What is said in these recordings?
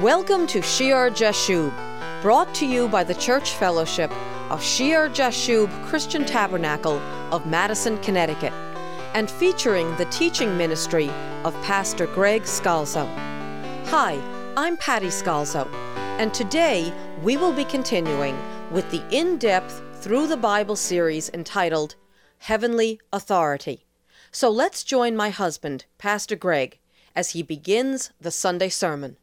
Welcome to Shear Jashub, brought to you by the Church Fellowship of Shear Jashub Christian Tabernacle of Madison, Connecticut, and featuring the teaching ministry of Pastor Greg Scalzo. Hi, I'm Patty Scalzo, and today we will be continuing with the in depth Through the Bible series entitled Heavenly Authority. So let's join my husband, Pastor Greg, as he begins the Sunday sermon.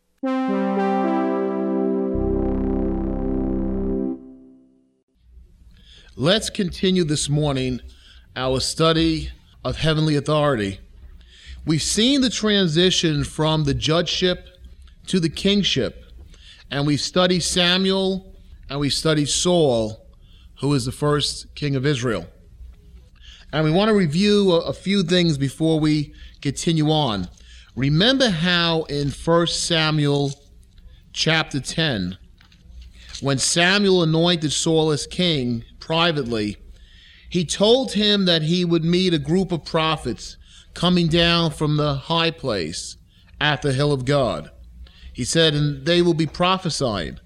Let's continue this morning our study of heavenly authority. We've seen the transition from the judgeship to the kingship, and we've studied Samuel and we studied Saul, who is the first king of Israel. And we want to review a few things before we continue on. Remember how in 1 Samuel chapter 10, when Samuel anointed Saul as king privately, he told him that he would meet a group of prophets coming down from the high place at the hill of God. He said, and they will be prophesying.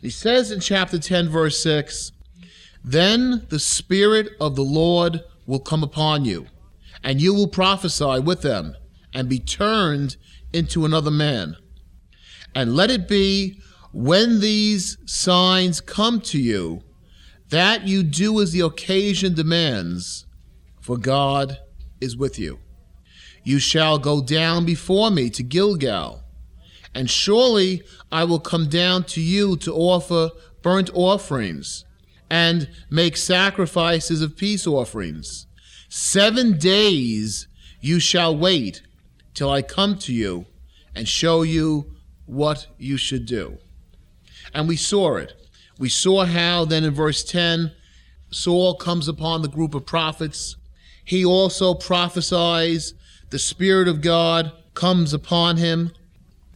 He says in chapter 10, verse 6, Then the Spirit of the Lord will come upon you, and you will prophesy with them, and be turned into another man. And let it be when these signs come to you, that you do as the occasion demands, for God is with you. You shall go down before me to Gilgal, and surely I will come down to you to offer burnt offerings and make sacrifices of peace offerings. Seven days you shall wait till I come to you and show you what you should do. And we saw it. We saw how then in verse 10, Saul comes upon the group of prophets. He also prophesies. The Spirit of God comes upon him,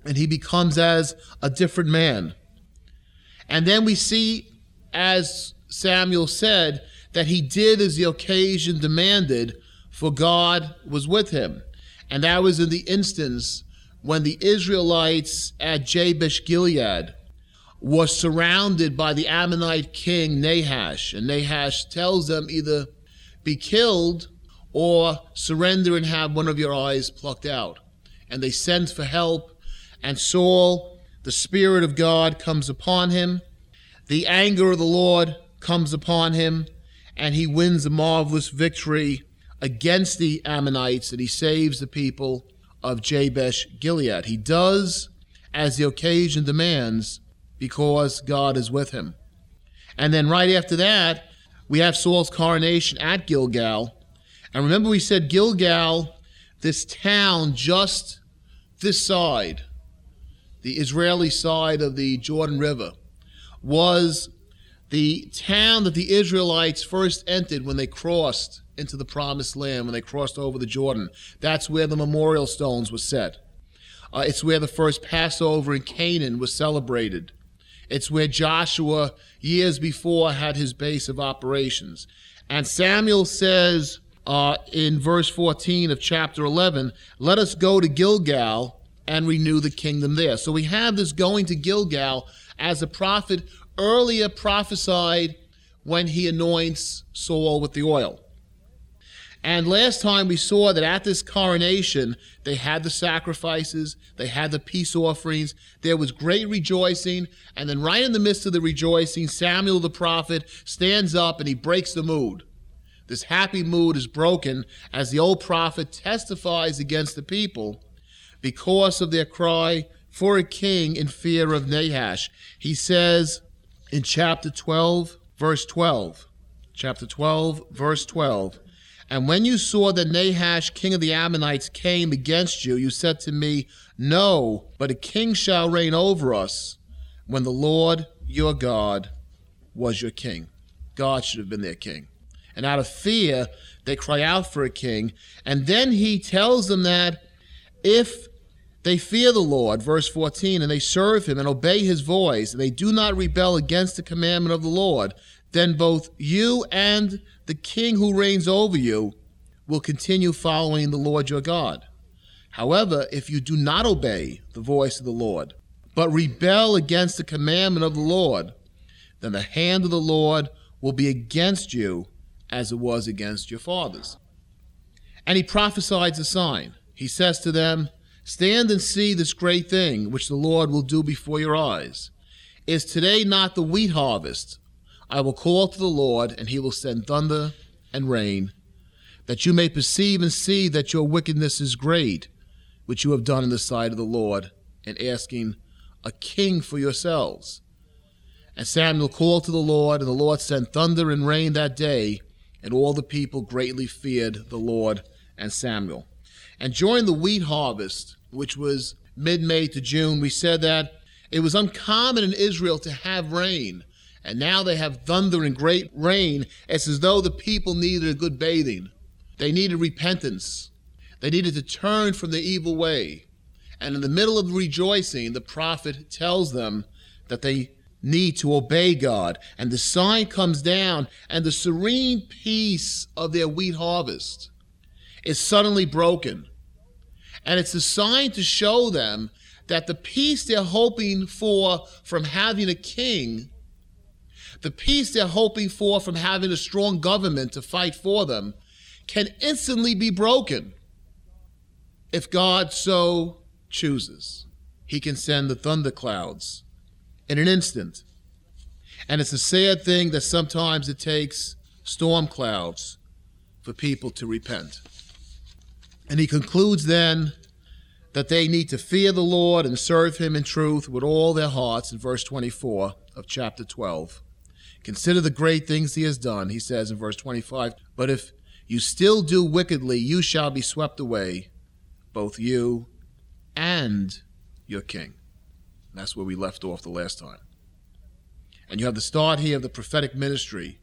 and he becomes as a different man. And then we see, as Samuel said, that he did as the occasion demanded, for God was with him. And that was in the instance when the Israelites at Jabesh Gilead were surrounded by the Ammonite king Nahash. And Nahash tells them either be killed or surrender and have one of your eyes plucked out. And they send for help, and Saul, the Spirit of God, comes upon him. The anger of the Lord comes upon him, and he wins a marvelous victory against the Ammonites, and he saves the people of Jabesh Gilead. He does as the occasion demands because God is with him. And then right after that, we have Saul's coronation at Gilgal. And remember, we said Gilgal, this town just this side, the Israeli side of the Jordan River, was the town that the Israelites first entered when they crossed into the promised land, when they crossed over the Jordan. That's where the memorial stones were set. Uh, it's where the first Passover in Canaan was celebrated. It's where Joshua, years before, had his base of operations. And Samuel says uh, in verse 14 of chapter 11, Let us go to Gilgal and renew the kingdom there. So we have this going to Gilgal as the prophet earlier prophesied when he anoints Saul with the oil. And last time we saw that at this coronation, they had the sacrifices, they had the peace offerings, there was great rejoicing. And then, right in the midst of the rejoicing, Samuel the prophet stands up and he breaks the mood. This happy mood is broken as the old prophet testifies against the people because of their cry for a king in fear of Nahash. He says in chapter 12, verse 12, chapter 12, verse 12, and when you saw that Nahash, king of the Ammonites, came against you, you said to me, No, but a king shall reign over us when the Lord your God was your king. God should have been their king. And out of fear, they cry out for a king. And then he tells them that if they fear the Lord, verse 14, and they serve him and obey his voice, and they do not rebel against the commandment of the Lord, then both you and the king who reigns over you will continue following the Lord your God. However, if you do not obey the voice of the Lord, but rebel against the commandment of the Lord, then the hand of the Lord will be against you as it was against your fathers. And he prophesies a sign. He says to them, Stand and see this great thing which the Lord will do before your eyes. Is today not the wheat harvest? I will call to the Lord, and he will send thunder and rain, that you may perceive and see that your wickedness is great, which you have done in the sight of the Lord, in asking a king for yourselves. And Samuel called to the Lord, and the Lord sent thunder and rain that day, and all the people greatly feared the Lord and Samuel. And during the wheat harvest, which was mid May to June, we said that it was uncommon in Israel to have rain. And now they have thunder and great rain. It's as though the people needed a good bathing. They needed repentance. They needed to turn from the evil way. And in the middle of rejoicing, the prophet tells them that they need to obey God. And the sign comes down, and the serene peace of their wheat harvest is suddenly broken. And it's a sign to show them that the peace they're hoping for from having a king, the peace they're hoping for from having a strong government to fight for them, can instantly be broken if God so chooses. He can send the thunderclouds in an instant. And it's a sad thing that sometimes it takes storm clouds for people to repent. And he concludes then that they need to fear the Lord and serve him in truth with all their hearts in verse 24 of chapter 12. Consider the great things he has done, he says in verse 25. But if you still do wickedly, you shall be swept away, both you and your king. And that's where we left off the last time. And you have the start here of the prophetic ministry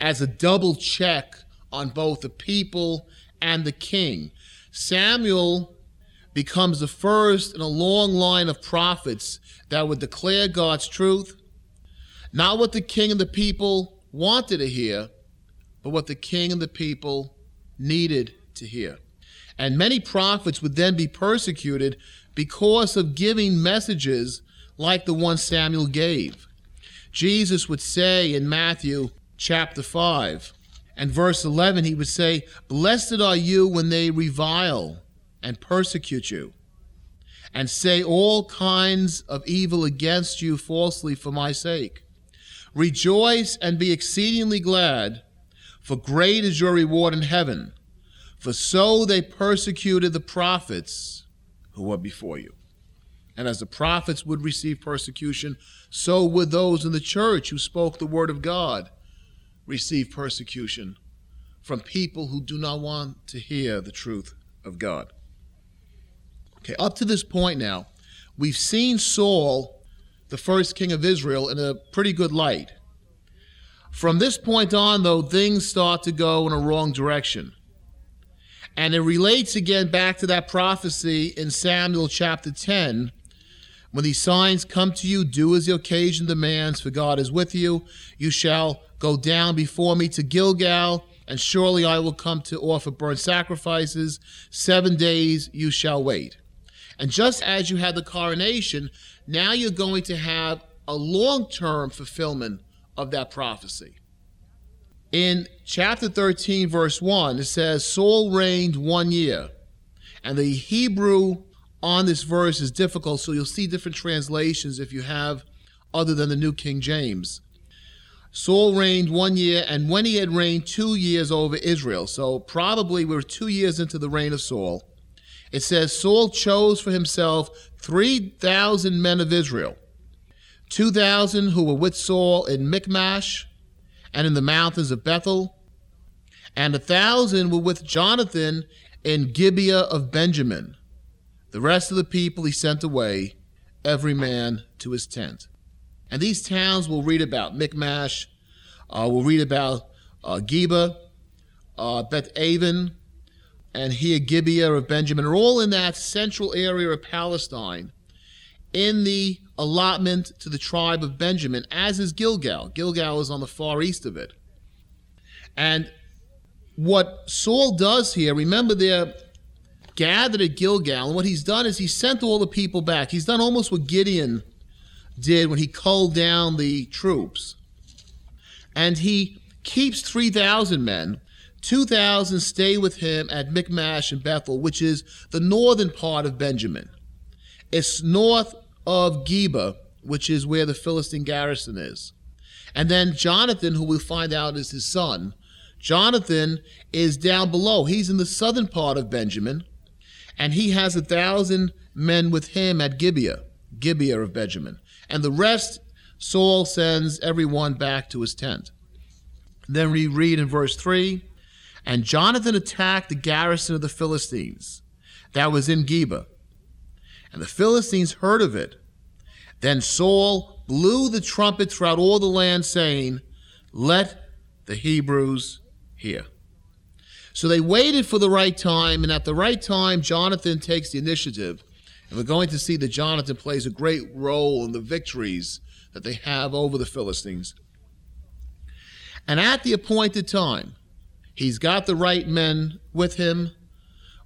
as a double check on both the people and the king. Samuel becomes the first in a long line of prophets that would declare God's truth, not what the king and the people wanted to hear, but what the king and the people needed to hear. And many prophets would then be persecuted because of giving messages like the one Samuel gave. Jesus would say in Matthew chapter 5 and verse 11, he would say, Blessed are you when they revile and persecute you and say all kinds of evil against you falsely for my sake. Rejoice and be exceedingly glad, for great is your reward in heaven. For so they persecuted the prophets who were before you. And as the prophets would receive persecution, so would those in the church who spoke the word of God receive persecution from people who do not want to hear the truth of God. Okay, up to this point now, we've seen Saul, the first king of Israel, in a pretty good light. From this point on, though, things start to go in a wrong direction. And it relates again back to that prophecy in Samuel chapter 10 when these signs come to you, do as the occasion demands, for God is with you. You shall go down before me to Gilgal, and surely I will come to offer burnt sacrifices. Seven days you shall wait. And just as you had the coronation, now you're going to have a long term fulfillment of that prophecy. In chapter 13, verse 1, it says, Saul reigned one year. And the Hebrew on this verse is difficult, so you'll see different translations if you have other than the New King James. Saul reigned one year, and when he had reigned two years over Israel, so probably we're two years into the reign of Saul, it says Saul chose for himself 3,000 men of Israel, 2,000 who were with Saul in Michmash and in the mountains of Bethel, and a thousand were with Jonathan in Gibeah of Benjamin. The rest of the people he sent away, every man to his tent. And these towns we'll read about Michmash, uh, we'll read about uh, Geba, uh, Beth Aven, and here Gibeah of Benjamin are all in that central area of Palestine in the allotment to the tribe of Benjamin, as is Gilgal. Gilgal is on the far east of it. And what Saul does here, remember they're gathered at Gilgal. And what he's done is he sent all the people back. He's done almost what Gideon did when he culled down the troops. And he keeps 3,000 men. 2,000 stay with him at Michmash and Bethel, which is the northern part of Benjamin. It's north of Geba, which is where the Philistine garrison is. And then Jonathan, who we'll find out is his son, Jonathan is down below. He's in the southern part of Benjamin, and he has a thousand men with him at Gibeah, Gibeah of Benjamin. And the rest, Saul sends everyone back to his tent. Then we read in verse 3 And Jonathan attacked the garrison of the Philistines that was in Geba. And the Philistines heard of it. Then Saul blew the trumpet throughout all the land, saying, Let the Hebrews hear. So they waited for the right time, and at the right time, Jonathan takes the initiative. And we're going to see that Jonathan plays a great role in the victories that they have over the Philistines. And at the appointed time, he's got the right men with him.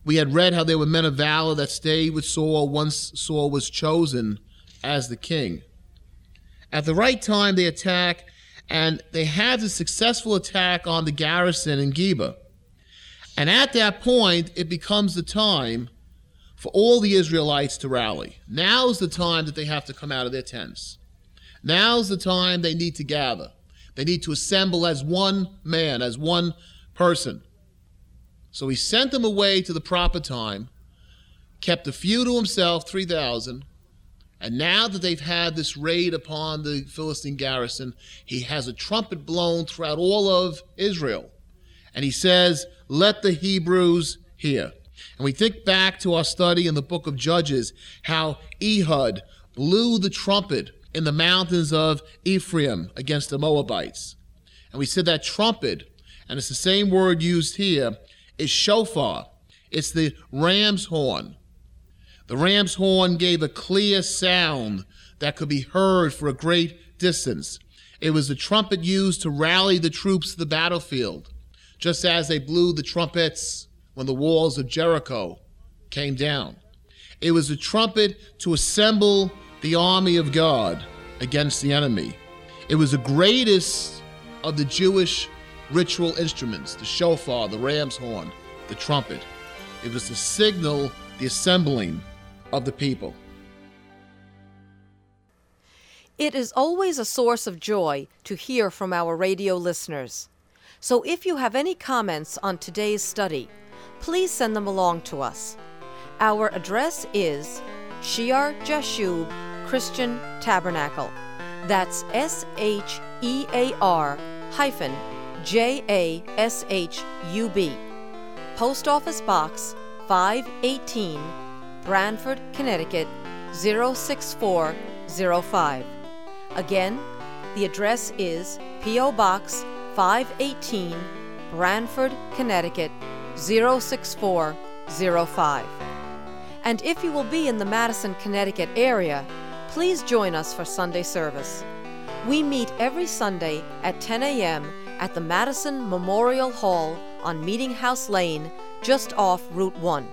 We had read how there were men of valor that stayed with Saul once Saul was chosen as the king. At the right time, they attack, and they have a successful attack on the garrison in Geba. And at that point, it becomes the time for all the Israelites to rally. Now's the time that they have to come out of their tents. Now's the time they need to gather. They need to assemble as one man, as one person. So he sent them away to the proper time, kept a few to himself, 3,000, and now that they've had this raid upon the Philistine garrison, he has a trumpet blown throughout all of Israel. And he says, Let the Hebrews hear. And we think back to our study in the book of Judges, how Ehud blew the trumpet in the mountains of Ephraim against the Moabites. And we said that trumpet, and it's the same word used here, is shofar. It's the ram's horn. The ram's horn gave a clear sound that could be heard for a great distance. It was the trumpet used to rally the troops to the battlefield, just as they blew the trumpets when the walls of Jericho came down. It was the trumpet to assemble the army of God against the enemy. It was the greatest of the Jewish ritual instruments the shofar, the ram's horn, the trumpet. It was to signal the assembling of the people. It is always a source of joy to hear from our radio listeners. So if you have any comments on today's study, please send them along to us. Our address is Shear Jashub Christian Tabernacle. That's S H E A R hyphen J A S H U B. Post Office Box 518, Branford, Connecticut 06405. Again, the address is P.O. Box 518, Branford, Connecticut 06405. And if you will be in the Madison, Connecticut area, please join us for Sunday service. We meet every Sunday at 10 a.m. at the Madison Memorial Hall on Meeting House Lane, just off Route 1.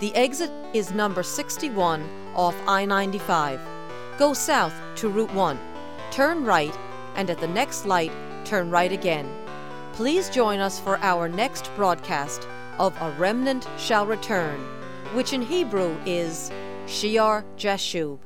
The exit is number 61 off I 95. Go south to Route 1, turn right, and at the next light, turn right again. Please join us for our next broadcast of A Remnant Shall Return, which in Hebrew is Shear Jashub.